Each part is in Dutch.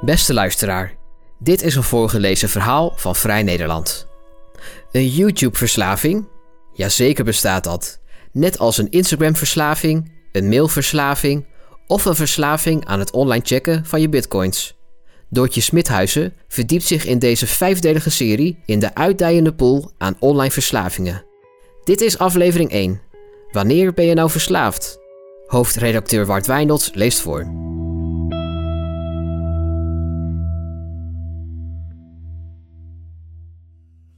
Beste luisteraar, dit is een voorgelezen verhaal van Vrij Nederland. Een YouTube-verslaving? Jazeker bestaat dat. Net als een Instagram-verslaving, een mailverslaving of een verslaving aan het online checken van je bitcoins. Doortje Smithuizen verdiept zich in deze vijfdelige serie in de uitdijende pool aan online verslavingen. Dit is aflevering 1. Wanneer ben je nou verslaafd? Hoofdredacteur Wart Wijndels leest voor.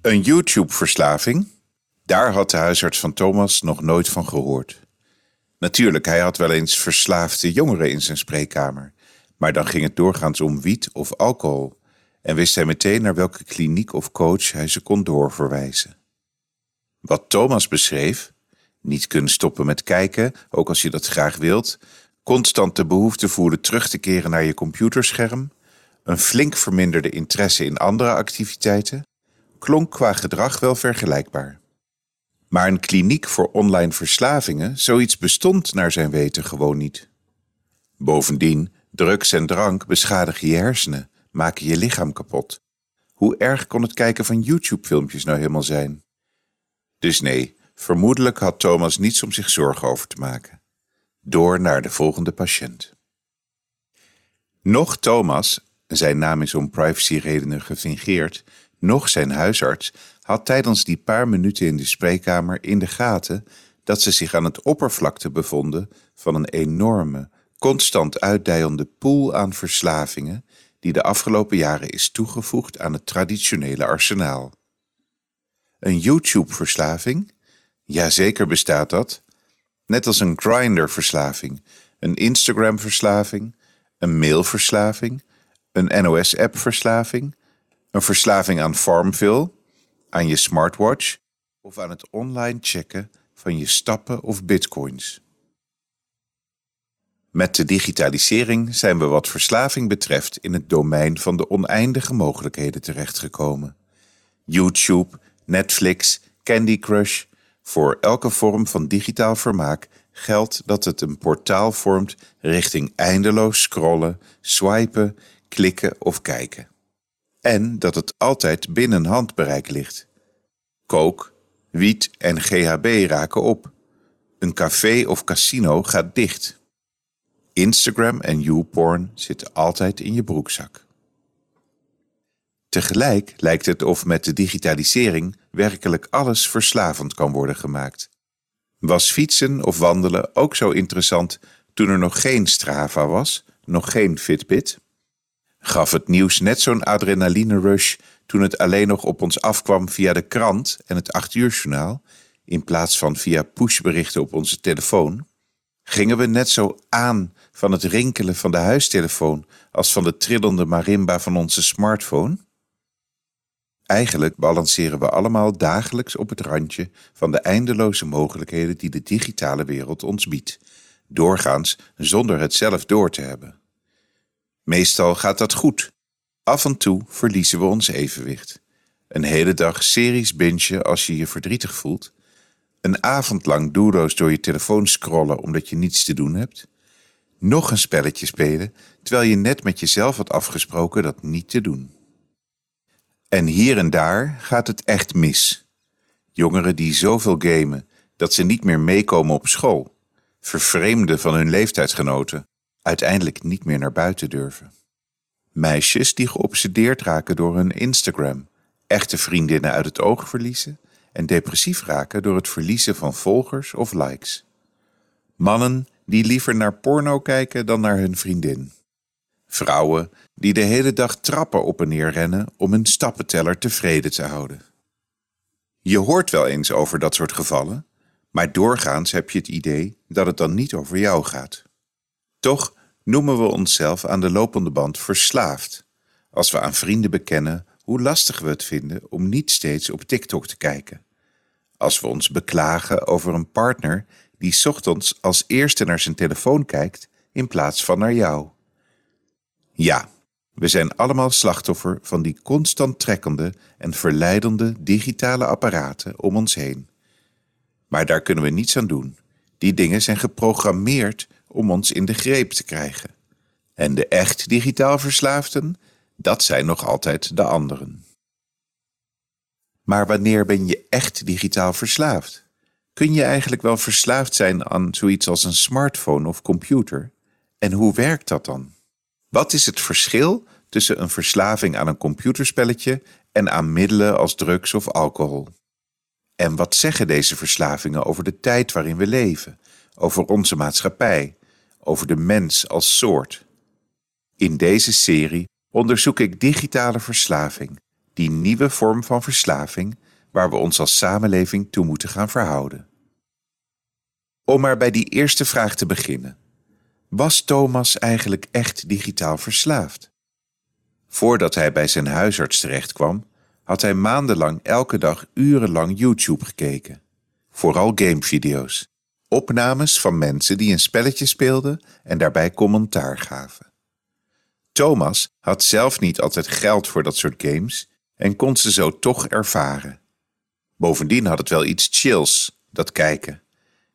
Een YouTube-verslaving? Daar had de huisarts van Thomas nog nooit van gehoord. Natuurlijk, hij had wel eens verslaafde jongeren in zijn spreekkamer, maar dan ging het doorgaans om wiet of alcohol en wist hij meteen naar welke kliniek of coach hij ze kon doorverwijzen. Wat Thomas beschreef, niet kunnen stoppen met kijken, ook als je dat graag wilt, constant de behoefte voelen terug te keren naar je computerscherm, een flink verminderde interesse in andere activiteiten, klonk qua gedrag wel vergelijkbaar. Maar een kliniek voor online verslavingen, zoiets bestond naar zijn weten gewoon niet. Bovendien, drugs en drank beschadigen je hersenen, maken je lichaam kapot. Hoe erg kon het kijken van YouTube-filmpjes nou helemaal zijn? Dus nee, vermoedelijk had Thomas niets om zich zorgen over te maken. Door naar de volgende patiënt. Nog Thomas, zijn naam is om privacyredenen gefingeerd, nog zijn huisarts had tijdens die paar minuten in de spreekkamer in de gaten dat ze zich aan het oppervlakte bevonden van een enorme, constant uitdijende pool aan verslavingen die de afgelopen jaren is toegevoegd aan het traditionele arsenaal. Een YouTube-verslaving? Jazeker bestaat dat. Net als een Grindr-verslaving, een Instagram-verslaving, een mailverslaving, een NOS-app-verslaving, een verslaving aan Farmville, aan je smartwatch of aan het online checken van je stappen of bitcoins. Met de digitalisering zijn we wat verslaving betreft in het domein van de oneindige mogelijkheden terechtgekomen. YouTube, Netflix, Candy Crush. Voor elke vorm van digitaal vermaak geldt dat het een portaal vormt richting eindeloos scrollen, swipen, klikken of kijken en dat het altijd binnen handbereik ligt. Kook, wiet en GHB raken op. Een café of casino gaat dicht. Instagram en YouPorn zitten altijd in je broekzak. Tegelijk lijkt het of met de digitalisering werkelijk alles verslavend kan worden gemaakt. Was fietsen of wandelen ook zo interessant toen er nog geen Strava was, nog geen Fitbit? Gaf het nieuws net zo'n adrenaline rush toen het alleen nog op ons afkwam via de krant en het 8 journaal, in plaats van via pushberichten op onze telefoon? Gingen we net zo aan van het rinkelen van de huistelefoon als van de trillende marimba van onze smartphone? Eigenlijk balanceren we allemaal dagelijks op het randje van de eindeloze mogelijkheden die de digitale wereld ons biedt, doorgaans zonder het zelf door te hebben. Meestal gaat dat goed. Af en toe verliezen we ons evenwicht. Een hele dag series bingen als je je verdrietig voelt. Een avond lang door je telefoon scrollen omdat je niets te doen hebt. Nog een spelletje spelen terwijl je net met jezelf had afgesproken dat niet te doen. En hier en daar gaat het echt mis. Jongeren die zoveel gamen dat ze niet meer meekomen op school, vervreemden van hun leeftijdsgenoten, uiteindelijk niet meer naar buiten durven. Meisjes die geobsedeerd raken door hun Instagram, echte vriendinnen uit het oog verliezen en depressief raken door het verliezen van volgers of likes. Mannen die liever naar porno kijken dan naar hun vriendin. Vrouwen die de hele dag trappen op en neer rennen om hun stappenteller tevreden te houden. Je hoort wel eens over dat soort gevallen, maar doorgaans heb je het idee dat het dan niet over jou gaat. Toch noemen we onszelf aan de lopende band verslaafd als we aan vrienden bekennen hoe lastig we het vinden om niet steeds op TikTok te kijken. Als we ons beklagen over een partner die ochtends als eerste naar zijn telefoon kijkt in plaats van naar jou. Ja, we zijn allemaal slachtoffer van die constant trekkende en verleidende digitale apparaten om ons heen. Maar daar kunnen we niets aan doen. Die dingen zijn geprogrammeerd om ons in de greep te krijgen. En de echt digitaal verslaafden, dat zijn nog altijd de anderen. Maar wanneer ben je echt digitaal verslaafd? Kun je eigenlijk wel verslaafd zijn aan zoiets als een smartphone of computer? En hoe werkt dat dan? Wat is het verschil tussen een verslaving aan een computerspelletje en aan middelen als drugs of alcohol? En wat zeggen deze verslavingen over de tijd waarin we leven, over onze maatschappij, over de mens als soort? In deze serie onderzoek ik digitale verslaving, die nieuwe vorm van verslaving waar we ons als samenleving toe moeten gaan verhouden. Om maar bij die eerste vraag te beginnen. Was Thomas eigenlijk echt digitaal verslaafd? Voordat hij bij zijn huisarts terechtkwam, had hij maandenlang elke dag urenlang YouTube gekeken. Vooral gamevideo's. Opnames van mensen die een spelletje speelden en daarbij commentaar gaven. Thomas had zelf niet altijd geld voor dat soort games en kon ze zo toch ervaren. Bovendien had het wel iets chills, dat kijken.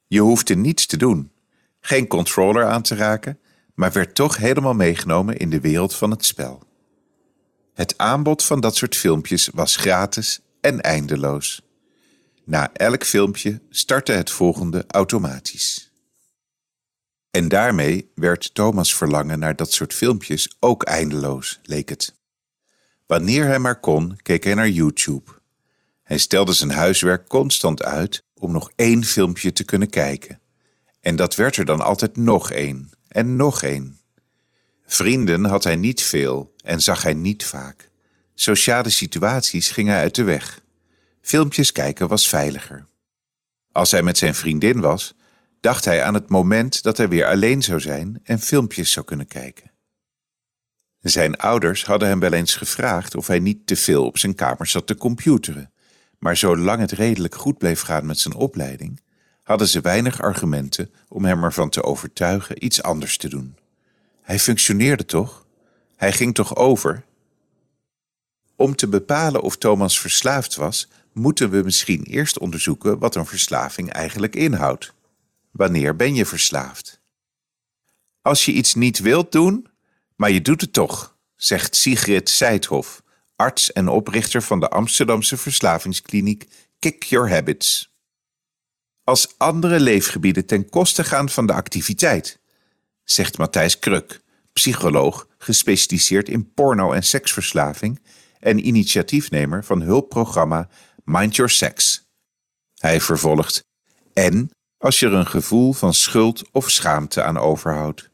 Je hoefde niets te doen, geen controller aan te raken, maar werd toch helemaal meegenomen in de wereld van het spel. Het aanbod van dat soort filmpjes was gratis en eindeloos. Na elk filmpje startte het volgende automatisch. En daarmee werd Thomas' verlangen naar dat soort filmpjes ook eindeloos, leek het. Wanneer hij maar kon, keek hij naar YouTube. Hij stelde zijn huiswerk constant uit om nog één filmpje te kunnen kijken. En dat werd er dan altijd nog één en nog één. Vrienden had hij niet veel en zag hij niet vaak. Sociale situaties gingen hij uit de weg. Filmpjes kijken was veiliger. Als hij met zijn vriendin was, dacht hij aan het moment dat hij weer alleen zou zijn en filmpjes zou kunnen kijken. Zijn ouders hadden hem wel eens gevraagd of hij niet te veel op zijn kamer zat te computeren, maar zolang het redelijk goed bleef gaan met zijn opleiding, hadden ze weinig argumenten om hem ervan te overtuigen iets anders te doen. Hij functioneerde toch? Hij ging toch over? Om te bepalen of Thomas verslaafd was, moeten we misschien eerst onderzoeken wat een verslaving eigenlijk inhoudt. Wanneer ben je verslaafd? Als je iets niet wilt doen, maar je doet het toch, zegt Sigrid Seidhoff, arts en oprichter van de Amsterdamse verslavingskliniek Kick Your Habits. Als andere leefgebieden ten koste gaan van de activiteit, zegt Matthijs Kruk, psycholoog gespecialiseerd in porno- en seksverslaving en initiatiefnemer van hulpprogramma Mind Your Sex. Hij vervolgt: En als je er een gevoel van schuld of schaamte aan overhoudt.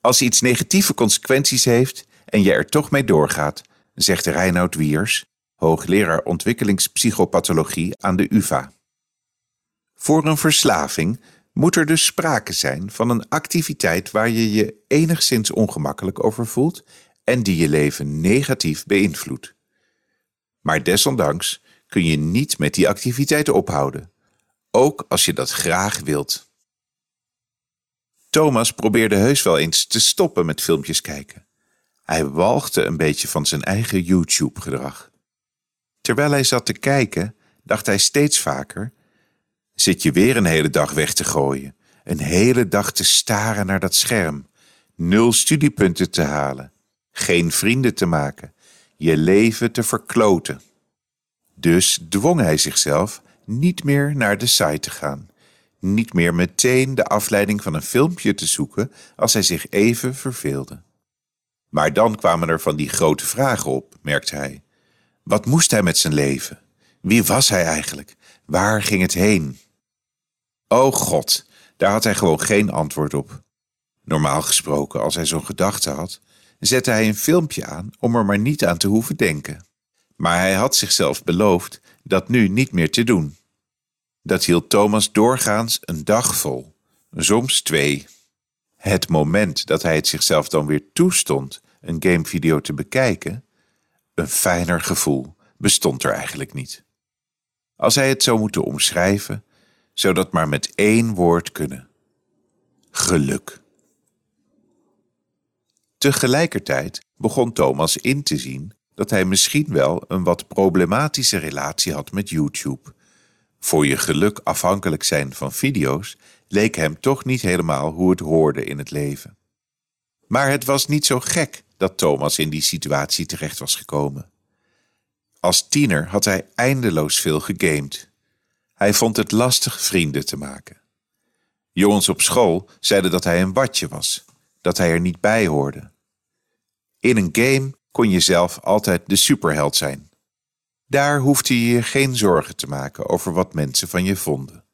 Als iets negatieve consequenties heeft en je er toch mee doorgaat, zegt Reinoud Wiers, hoogleraar ontwikkelingspsychopathologie aan de UVA. Voor een verslaving moet er dus sprake zijn van een activiteit waar je je enigszins ongemakkelijk over voelt en die je leven negatief beïnvloedt. Maar desondanks kun je niet met die activiteit ophouden, ook als je dat graag wilt. Thomas probeerde heus wel eens te stoppen met filmpjes kijken. Hij walgde een beetje van zijn eigen YouTube-gedrag. Terwijl hij zat te kijken, dacht hij steeds vaker: Zit je weer een hele dag weg te gooien, een hele dag te staren naar dat scherm, nul studiepunten te halen, geen vrienden te maken, je leven te verkloten. Dus dwong hij zichzelf niet meer naar de site te gaan, niet meer meteen de afleiding van een filmpje te zoeken als hij zich even verveelde. Maar dan kwamen er van die grote vragen op, merkte hij. Wat moest hij met zijn leven? Wie was hij eigenlijk? Waar ging het heen? Oh God, daar had hij gewoon geen antwoord op. Normaal gesproken, als hij zo'n gedachte had, zette hij een filmpje aan om er maar niet aan te hoeven denken. Maar hij had zichzelf beloofd dat nu niet meer te doen. Dat hield Thomas doorgaans een dag vol, soms twee. Het moment dat hij het zichzelf dan weer toestond een gamevideo te bekijken, een fijner gevoel bestond er eigenlijk niet. Als hij het zou moeten omschrijven, zou dat maar met één woord kunnen: geluk. Tegelijkertijd begon Thomas in te zien dat hij misschien wel een wat problematische relatie had met YouTube. Voor je geluk afhankelijk zijn van video's leek hem toch niet helemaal hoe het hoorde in het leven. Maar het was niet zo gek dat Thomas in die situatie terecht was gekomen. Als tiener had hij eindeloos veel gegamed. Hij vond het lastig vrienden te maken. Jongens op school zeiden dat hij een watje was, dat hij er niet bij hoorde. In een game kon je zelf altijd de superheld zijn. Daar hoefde je je geen zorgen te maken over wat mensen van je vonden.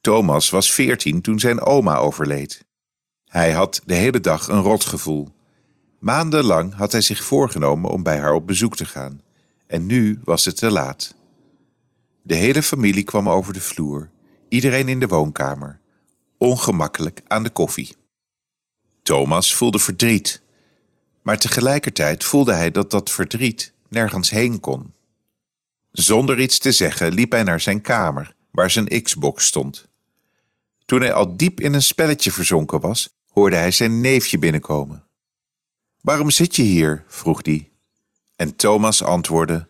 Thomas was veertien toen zijn oma overleed. Hij had de hele dag een rotgevoel. Maandenlang had hij zich voorgenomen om bij haar op bezoek te gaan, en nu was het te laat. De hele familie kwam over de vloer, iedereen in de woonkamer, ongemakkelijk aan de koffie. Thomas voelde verdriet, maar tegelijkertijd voelde hij dat dat verdriet nergens heen kon. Zonder iets te zeggen liep hij naar zijn kamer, waar zijn Xbox stond. Toen hij al diep in een spelletje verzonken was, hoorde hij zijn neefje binnenkomen. Waarom zit je hier? vroeg die. En Thomas antwoordde: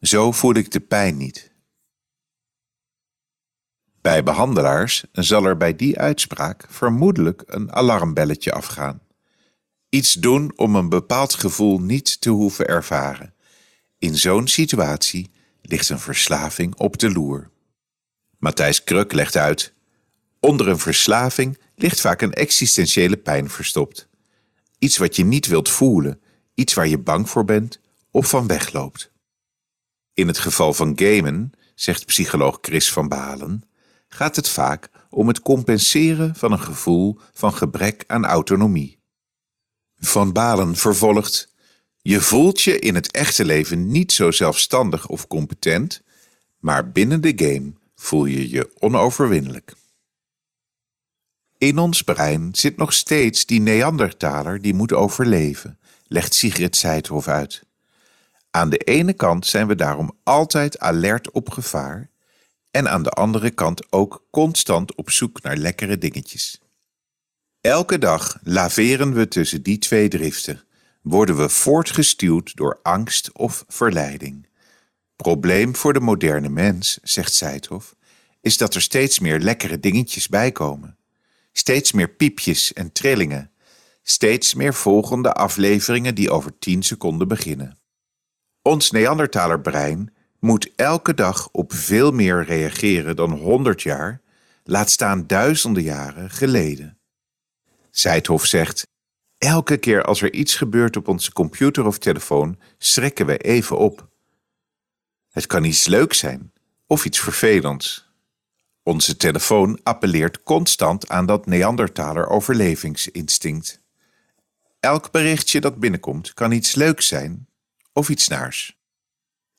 Zo voel ik de pijn niet. Bij behandelaars zal er bij die uitspraak vermoedelijk een alarmbelletje afgaan. Iets doen om een bepaald gevoel niet te hoeven ervaren. In zo'n situatie ligt een verslaving op de loer. Matthijs Kruk legt uit: Onder een verslaving ligt vaak een existentiële pijn verstopt. Iets wat je niet wilt voelen, iets waar je bang voor bent of van wegloopt. In het geval van gamen, zegt psycholoog Chris van Balen, gaat het vaak om het compenseren van een gevoel van gebrek aan autonomie. Van Balen vervolgt: Je voelt je in het echte leven niet zo zelfstandig of competent, maar binnen de game voel je je onoverwinnelijk. In ons brein zit nog steeds die Neandertaler die moet overleven, legt Sigrid Seidhoff uit. Aan de ene kant zijn we daarom altijd alert op gevaar en aan de andere kant ook constant op zoek naar lekkere dingetjes. Elke dag laveren we tussen die twee driften, worden we voortgestuwd door angst of verleiding. Probleem voor de moderne mens, zegt Seidhoff, is dat er steeds meer lekkere dingetjes bijkomen. Steeds meer piepjes en trillingen. Steeds meer volgende afleveringen die over 10 seconden beginnen. Ons Neandertalerbrein moet elke dag op veel meer reageren dan 100 jaar, laat staan duizenden jaren geleden. Zijthof zegt: Elke keer als er iets gebeurt op onze computer of telefoon, schrikken we even op. Het kan iets leuks zijn of iets vervelends. Onze telefoon appelleert constant aan dat Neandertaler overlevingsinstinct. Elk berichtje dat binnenkomt kan iets leuks zijn of iets naars.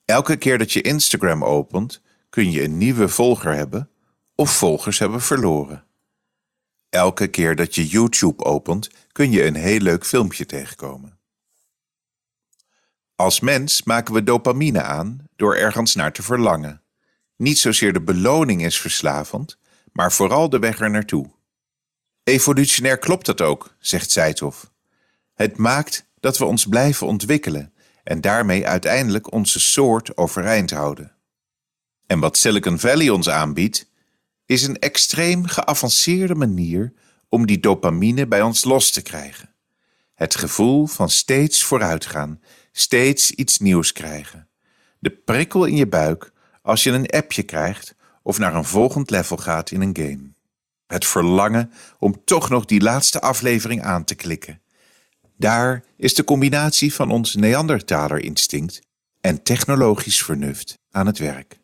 Elke keer dat je Instagram opent, kun je een nieuwe volger hebben of volgers hebben verloren. Elke keer dat je YouTube opent, kun je een heel leuk filmpje tegenkomen. Als mens maken we dopamine aan door ergens naar te verlangen. Niet zozeer de beloning is verslavend, maar vooral de weg er naartoe. Evolutionair klopt dat ook, zegt Seithoff. Het maakt dat we ons blijven ontwikkelen en daarmee uiteindelijk onze soort overeind houden. En wat Silicon Valley ons aanbiedt, is een extreem geavanceerde manier om die dopamine bij ons los te krijgen. Het gevoel van steeds vooruitgaan, steeds iets nieuws krijgen. De prikkel in je buik als je een appje krijgt of naar een volgend level gaat in een game. Het verlangen om toch nog die laatste aflevering aan te klikken. Daar is de combinatie van ons Neandertaler-instinct en technologisch vernuft aan het werk.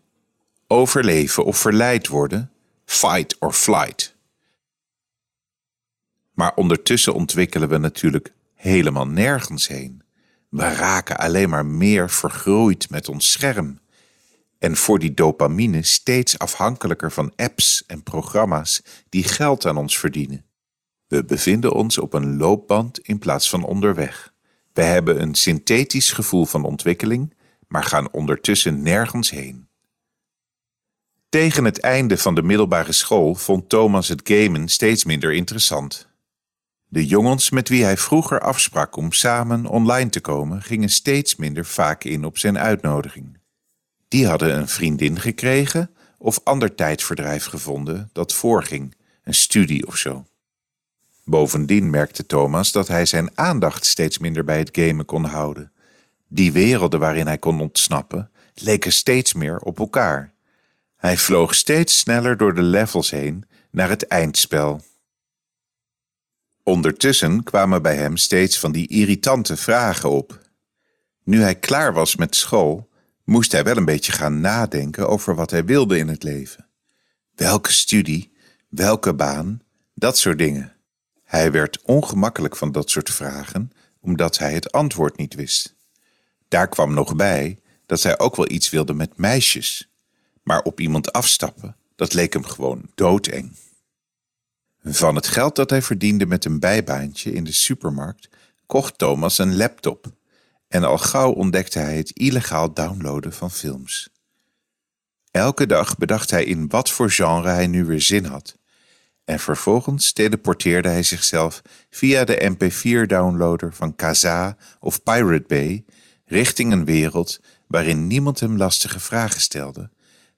Overleven of verleid worden, fight or flight. Maar ondertussen ontwikkelen we natuurlijk helemaal nergens heen. We raken alleen maar meer vergroeid met ons scherm en voor die dopamine steeds afhankelijker van apps en programma's die geld aan ons verdienen. We bevinden ons op een loopband in plaats van onderweg. We hebben een synthetisch gevoel van ontwikkeling, maar gaan ondertussen nergens heen. Tegen het einde van de middelbare school vond Thomas het gamen steeds minder interessant. De jongens met wie hij vroeger afsprak om samen online te komen, gingen steeds minder vaak in op zijn uitnodiging. Die hadden een vriendin gekregen of ander tijdverdrijf gevonden dat voorging, een studie of zo. Bovendien merkte Thomas dat hij zijn aandacht steeds minder bij het gamen kon houden. Die werelden waarin hij kon ontsnappen leken steeds meer op elkaar. Hij vloog steeds sneller door de levels heen naar het eindspel. Ondertussen kwamen bij hem steeds van die irritante vragen op. Nu hij klaar was met school, moest hij wel een beetje gaan nadenken over wat hij wilde in het leven. Welke studie, welke baan, dat soort dingen. Hij werd ongemakkelijk van dat soort vragen, omdat hij het antwoord niet wist. Daar kwam nog bij dat hij ook wel iets wilde met meisjes, maar op iemand afstappen, dat leek hem gewoon doodeng. Van het geld dat hij verdiende met een bijbaantje in de supermarkt, kocht Thomas een laptop en al gauw ontdekte hij het illegaal downloaden van films. Elke dag bedacht hij in wat voor genre hij nu weer zin had. En vervolgens teleporteerde hij zichzelf via de MP4-downloader van Kazaa of Pirate Bay richting een wereld waarin niemand hem lastige vragen stelde,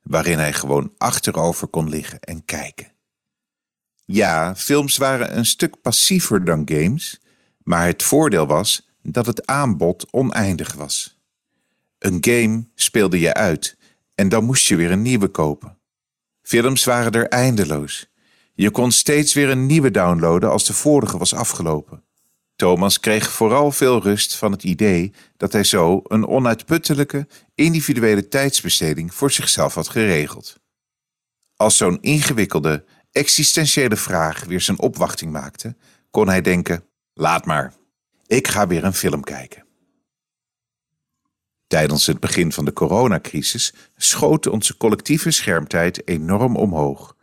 waarin hij gewoon achterover kon liggen en kijken. Ja, films waren een stuk passiever dan games, maar het voordeel was dat het aanbod oneindig was. Een game speelde je uit en dan moest je weer een nieuwe kopen. Films waren er eindeloos. Je kon steeds weer een nieuwe downloaden als de vorige was afgelopen. Thomas kreeg vooral veel rust van het idee dat hij zo een onuitputtelijke, individuele tijdsbesteding voor zichzelf had geregeld. Als zo'n ingewikkelde, existentiële vraag weer zijn opwachting maakte, kon hij denken: laat maar, ik ga weer een film kijken. Tijdens het begin van de coronacrisis schoot onze collectieve schermtijd enorm omhoog.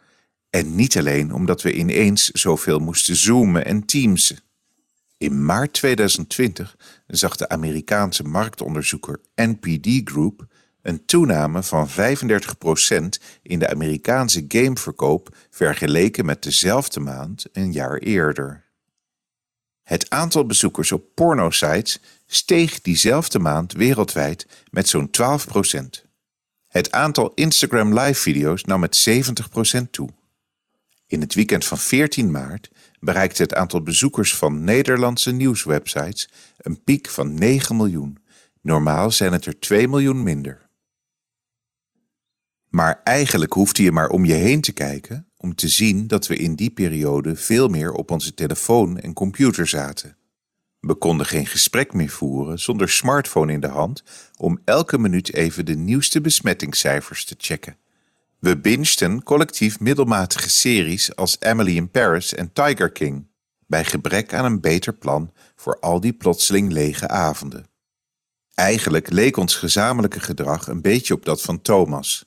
En niet alleen omdat we ineens zoveel moesten zoomen en teamsen. In maart 2020 zag de Amerikaanse marktonderzoeker NPD Group een toename van 35% in de Amerikaanse gameverkoop vergeleken met dezelfde maand een jaar eerder. Het aantal bezoekers op pornosites steeg diezelfde maand wereldwijd met zo'n 12%. Het aantal Instagram live video's nam met 70% toe. In het weekend van 14 maart bereikte het aantal bezoekers van Nederlandse nieuwswebsites een piek van 9 miljoen. Normaal zijn het er 2 miljoen minder. Maar eigenlijk hoefde je maar om je heen te kijken om te zien dat we in die periode veel meer op onze telefoon en computer zaten. We konden geen gesprek meer voeren zonder smartphone in de hand om elke minuut even de nieuwste besmettingscijfers te checken. We bingten collectief middelmatige series als Emily in Paris en Tiger King, bij gebrek aan een beter plan voor al die plotseling lege avonden. Eigenlijk leek ons gezamenlijke gedrag een beetje op dat van Thomas.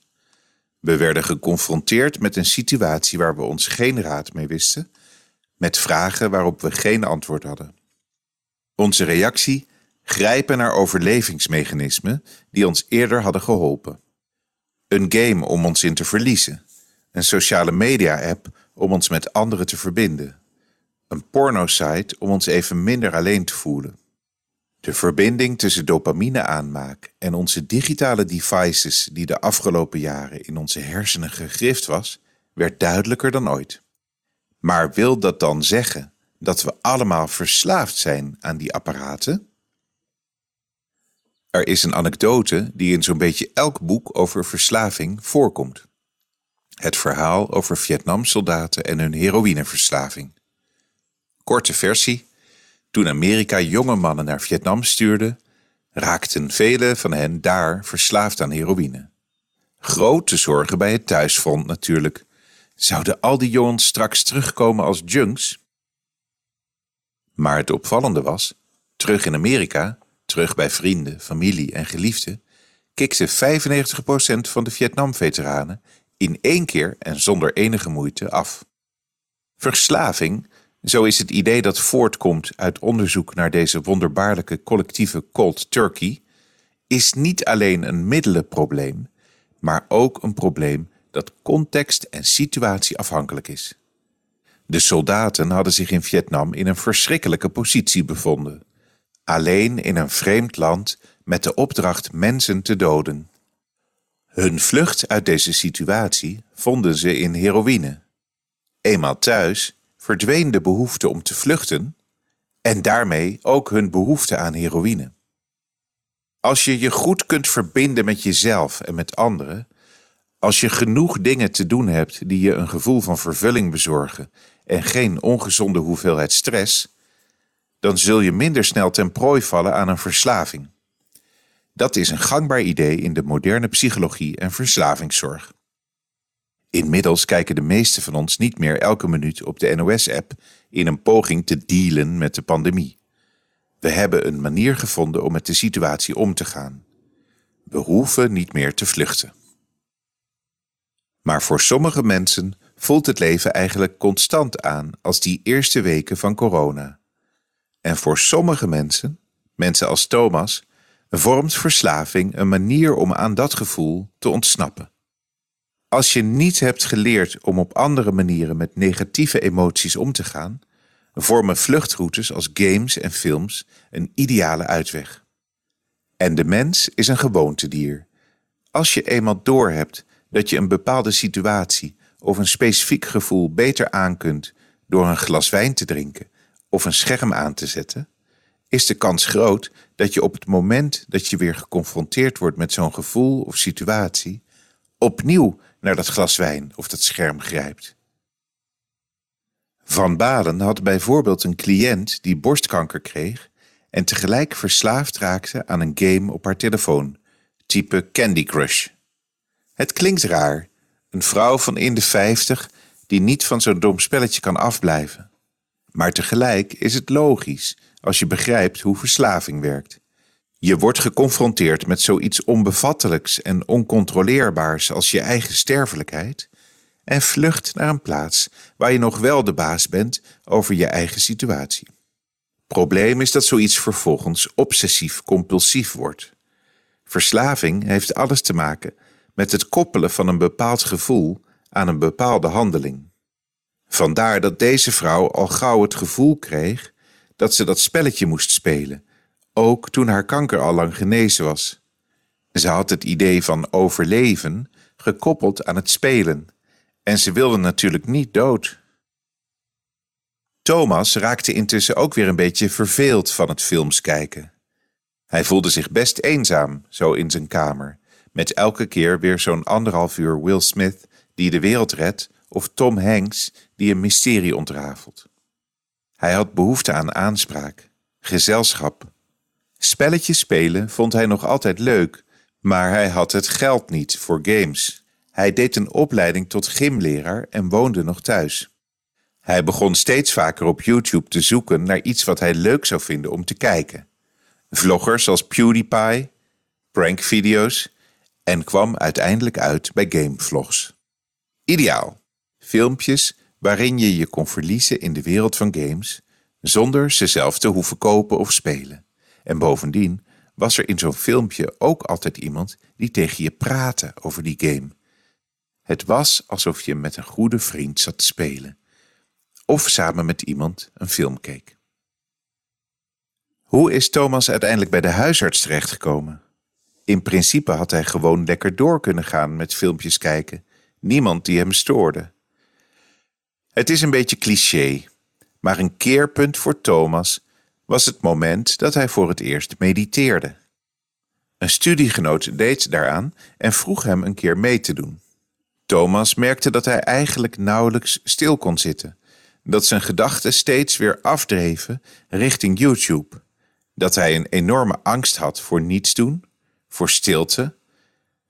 We werden geconfronteerd met een situatie waar we ons geen raad mee wisten, met vragen waarop we geen antwoord hadden. Onze reactie: grijpen naar overlevingsmechanismen die ons eerder hadden geholpen. Een game om ons in te verliezen. Een sociale media-app om ons met anderen te verbinden. Een porno-site om ons even minder alleen te voelen. De verbinding tussen dopamine aanmaak en onze digitale devices die de afgelopen jaren in onze hersenen gegrift was, werd duidelijker dan ooit. Maar wil dat dan zeggen dat we allemaal verslaafd zijn aan die apparaten? Er is een anekdote die in zo'n beetje elk boek over verslaving voorkomt. Het verhaal over Vietnamsoldaten en hun heroïneverslaving. Korte versie. Toen Amerika jonge mannen naar Vietnam stuurde, raakten vele van hen daar verslaafd aan heroïne. Grote zorgen bij het thuisfront natuurlijk. Zouden al die jongens straks terugkomen als junks? Maar het opvallende was, terug in Amerika terug bij vrienden, familie en geliefden, kikte 95% van de Vietnam-veteranen in één keer en zonder enige moeite af. Verslaving, zo is het idee dat voortkomt uit onderzoek naar deze wonderbaarlijke collectieve cold turkey, is niet alleen een middelenprobleem, maar ook een probleem dat context en situatie afhankelijk is. De soldaten hadden zich in Vietnam in een verschrikkelijke positie bevonden alleen in een vreemd land met de opdracht mensen te doden. Hun vlucht uit deze situatie vonden ze in heroïne. Eenmaal thuis verdween de behoefte om te vluchten en daarmee ook hun behoefte aan heroïne. Als je je goed kunt verbinden met jezelf en met anderen, als je genoeg dingen te doen hebt die je een gevoel van vervulling bezorgen en geen ongezonde hoeveelheid stress, dan zul je minder snel ten prooi vallen aan een verslaving. Dat is een gangbaar idee in de moderne psychologie en verslavingszorg. Inmiddels kijken de meesten van ons niet meer elke minuut op de NOS-app in een poging te dealen met de pandemie. We hebben een manier gevonden om met de situatie om te gaan. We hoeven niet meer te vluchten. Maar voor sommige mensen voelt het leven eigenlijk constant aan als die eerste weken van corona. En voor sommige mensen, mensen als Thomas, vormt verslaving een manier om aan dat gevoel te ontsnappen. Als je niet hebt geleerd om op andere manieren met negatieve emoties om te gaan, vormen vluchtroutes als games en films een ideale uitweg. En de mens is een gewoontedier. Als je eenmaal doorhebt dat je een bepaalde situatie of een specifiek gevoel beter aan kunt door een glas wijn te drinken of een scherm aan te zetten, is de kans groot dat je op het moment dat je weer geconfronteerd wordt met zo'n gevoel of situatie, opnieuw naar dat glas wijn of dat scherm grijpt. Van Balen had bijvoorbeeld een cliënt die borstkanker kreeg en tegelijk verslaafd raakte aan een game op haar telefoon, type Candy Crush. Het klinkt raar, een vrouw van in de vijftig die niet van zo'n dom spelletje kan afblijven. Maar tegelijk is het logisch als je begrijpt hoe verslaving werkt. Je wordt geconfronteerd met zoiets onbevattelijks en oncontroleerbaars als je eigen sterfelijkheid en vlucht naar een plaats waar je nog wel de baas bent over je eigen situatie. Probleem is dat zoiets vervolgens obsessief-compulsief wordt. Verslaving heeft alles te maken met het koppelen van een bepaald gevoel aan een bepaalde handeling. Vandaar dat deze vrouw al gauw het gevoel kreeg dat ze dat spelletje moest spelen, ook toen haar kanker al lang genezen was. Ze had het idee van overleven gekoppeld aan het spelen, en ze wilde natuurlijk niet dood. Thomas raakte intussen ook weer een beetje verveeld van het films kijken. Hij voelde zich best eenzaam, zo in zijn kamer, met elke keer weer zo'n anderhalf uur Will Smith die de wereld redt, of Tom Hanks die een mysterie ontrafelt. Hij had behoefte aan aanspraak, gezelschap. Spelletjes spelen vond hij nog altijd leuk, maar hij had het geld niet voor games. Hij deed een opleiding tot gymleraar en woonde nog thuis. Hij begon steeds vaker op YouTube te zoeken naar iets wat hij leuk zou vinden om te kijken. Vloggers als PewDiePie, prankvideo's en kwam uiteindelijk uit bij gamevlogs. Ideaal. Filmpjes waarin je je kon verliezen in de wereld van games zonder ze zelf te hoeven kopen of spelen. En bovendien was er in zo'n filmpje ook altijd iemand die tegen je praatte over die game. Het was alsof je met een goede vriend zat te spelen of samen met iemand een film keek. Hoe is Thomas uiteindelijk bij de huisarts terechtgekomen? In principe had hij gewoon lekker door kunnen gaan met filmpjes kijken. Niemand die hem stoorde. Het is een beetje cliché, maar een keerpunt voor Thomas was het moment dat hij voor het eerst mediteerde. Een studiegenoot deed daaraan en vroeg hem een keer mee te doen. Thomas merkte dat hij eigenlijk nauwelijks stil kon zitten, dat zijn gedachten steeds weer afdreven richting YouTube, dat hij een enorme angst had voor niets doen voor stilte,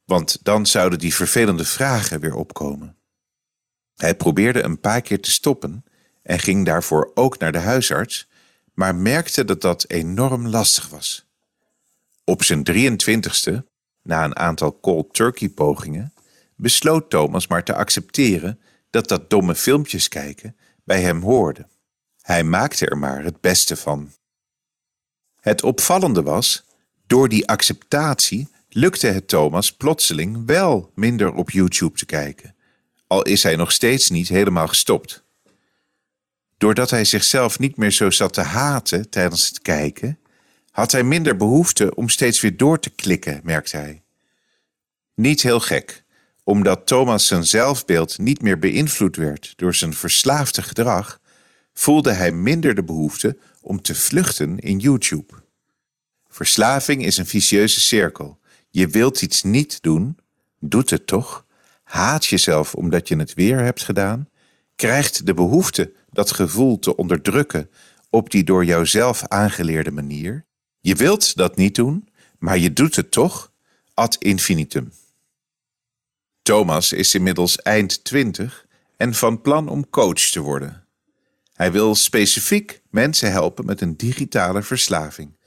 want dan zouden die vervelende vragen weer opkomen. Hij probeerde een paar keer te stoppen en ging daarvoor ook naar de huisarts, maar merkte dat dat enorm lastig was. Op zijn 23ste, na een aantal cold turkey pogingen, besloot Thomas maar te accepteren dat dat domme filmpjes kijken bij hem hoorde. Hij maakte er maar het beste van. Het opvallende was door die acceptatie lukte het Thomas plotseling wel minder op YouTube te kijken, al is hij nog steeds niet helemaal gestopt. Doordat hij zichzelf niet meer zo zat te haten tijdens het kijken, had hij minder behoefte om steeds weer door te klikken, merkte hij. Niet heel gek, omdat Thomas zijn zelfbeeld niet meer beïnvloed werd door zijn verslaafde gedrag, voelde hij minder de behoefte om te vluchten in YouTube. Verslaving is een vicieuze cirkel. Je wilt iets niet doen, doet het toch, haat jezelf omdat je het weer hebt gedaan, krijgt de behoefte dat gevoel te onderdrukken op die door jouzelf aangeleerde manier. Je wilt dat niet doen, maar je doet het toch ad infinitum. Thomas is inmiddels eind twintig en van plan om coach te worden. Hij wil specifiek mensen helpen met een digitale verslaving,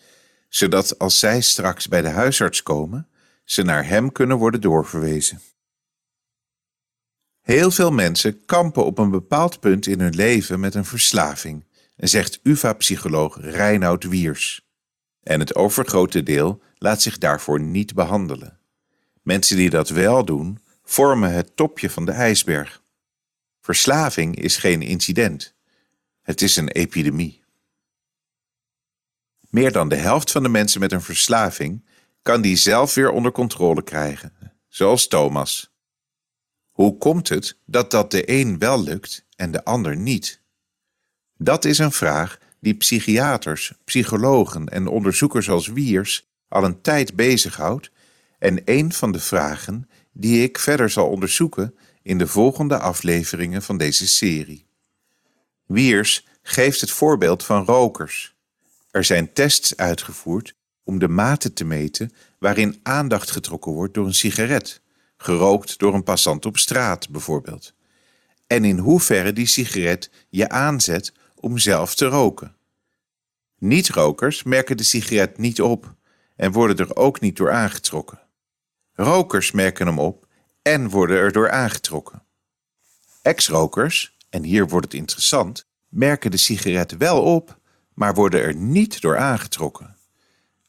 zodat als zij straks bij de huisarts komen, ze naar hem kunnen worden doorverwezen. Heel veel mensen kampen op een bepaald punt in hun leven met een verslaving, zegt UvA-psycholoog Reinoud Wiers. En het overgrote deel laat zich daarvoor niet behandelen. Mensen die dat wel doen, vormen het topje van de ijsberg. Verslaving is geen incident. Het is een epidemie. Meer dan de helft van de mensen met een verslaving kan die zelf weer onder controle krijgen, zoals Thomas. Hoe komt het dat dat de een wel lukt en de ander niet? Dat is een vraag die psychiaters, psychologen en onderzoekers als Wiers al een tijd bezighoudt en een van de vragen die ik verder zal onderzoeken in de volgende afleveringen van deze serie. Wiers geeft het voorbeeld van rokers. Er zijn tests uitgevoerd om de mate te meten waarin aandacht getrokken wordt door een sigaret, gerookt door een passant op straat bijvoorbeeld, en in hoeverre die sigaret je aanzet om zelf te roken. Niet-rokers merken de sigaret niet op en worden er ook niet door aangetrokken. Rokers merken hem op en worden er door aangetrokken. Ex-rokers, en hier wordt het interessant, merken de sigaret wel op, maar worden er niet door aangetrokken.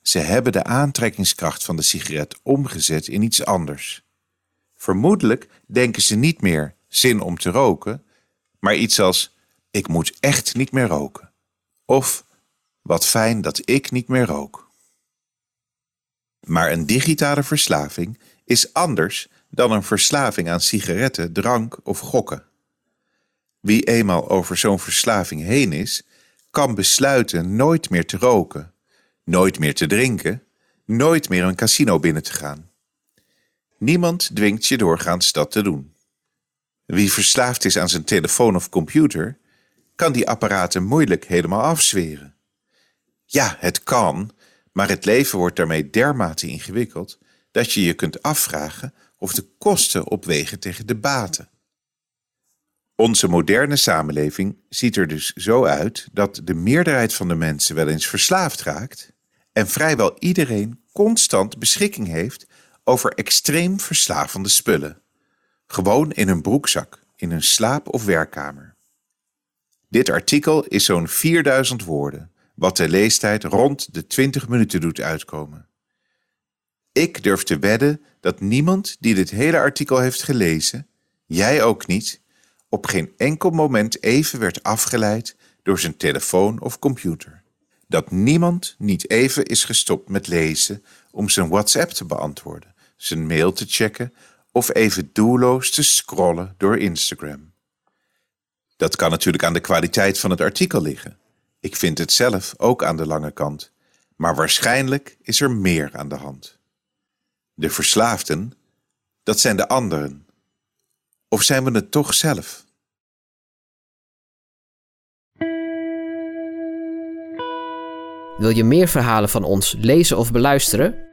Ze hebben de aantrekkingskracht van de sigaret omgezet in iets anders. Vermoedelijk denken ze niet meer zin om te roken, maar iets als ik moet echt niet meer roken. Of wat fijn dat ik niet meer rook. Maar een digitale verslaving is anders dan een verslaving aan sigaretten, drank of gokken. Wie eenmaal over zo'n verslaving heen is, kan besluiten nooit meer te roken, nooit meer te drinken, nooit meer een casino binnen te gaan. Niemand dwingt je doorgaans dat te doen. Wie verslaafd is aan zijn telefoon of computer, kan die apparaten moeilijk helemaal afzweren. Ja, het kan, maar het leven wordt daarmee dermate ingewikkeld dat je je kunt afvragen of de kosten opwegen tegen de baten. Onze moderne samenleving ziet er dus zo uit dat de meerderheid van de mensen wel eens verslaafd raakt en vrijwel iedereen constant beschikking heeft over extreem verslavende spullen. Gewoon in een broekzak, in een slaap- of werkkamer. Dit artikel is zo'n 4000 woorden, wat de leestijd rond de 20 minuten doet uitkomen. Ik durf te wedden dat niemand die dit hele artikel heeft gelezen, jij ook niet, op geen enkel moment even werd afgeleid door zijn telefoon of computer. Dat niemand niet even is gestopt met lezen om zijn WhatsApp te beantwoorden, zijn mail te checken of even doelloos te scrollen door Instagram. Dat kan natuurlijk aan de kwaliteit van het artikel liggen. Ik vind het zelf ook aan de lange kant, maar waarschijnlijk is er meer aan de hand. De verslaafden, dat zijn de anderen. Of zijn we het toch zelf? Wil je meer verhalen van ons lezen of beluisteren?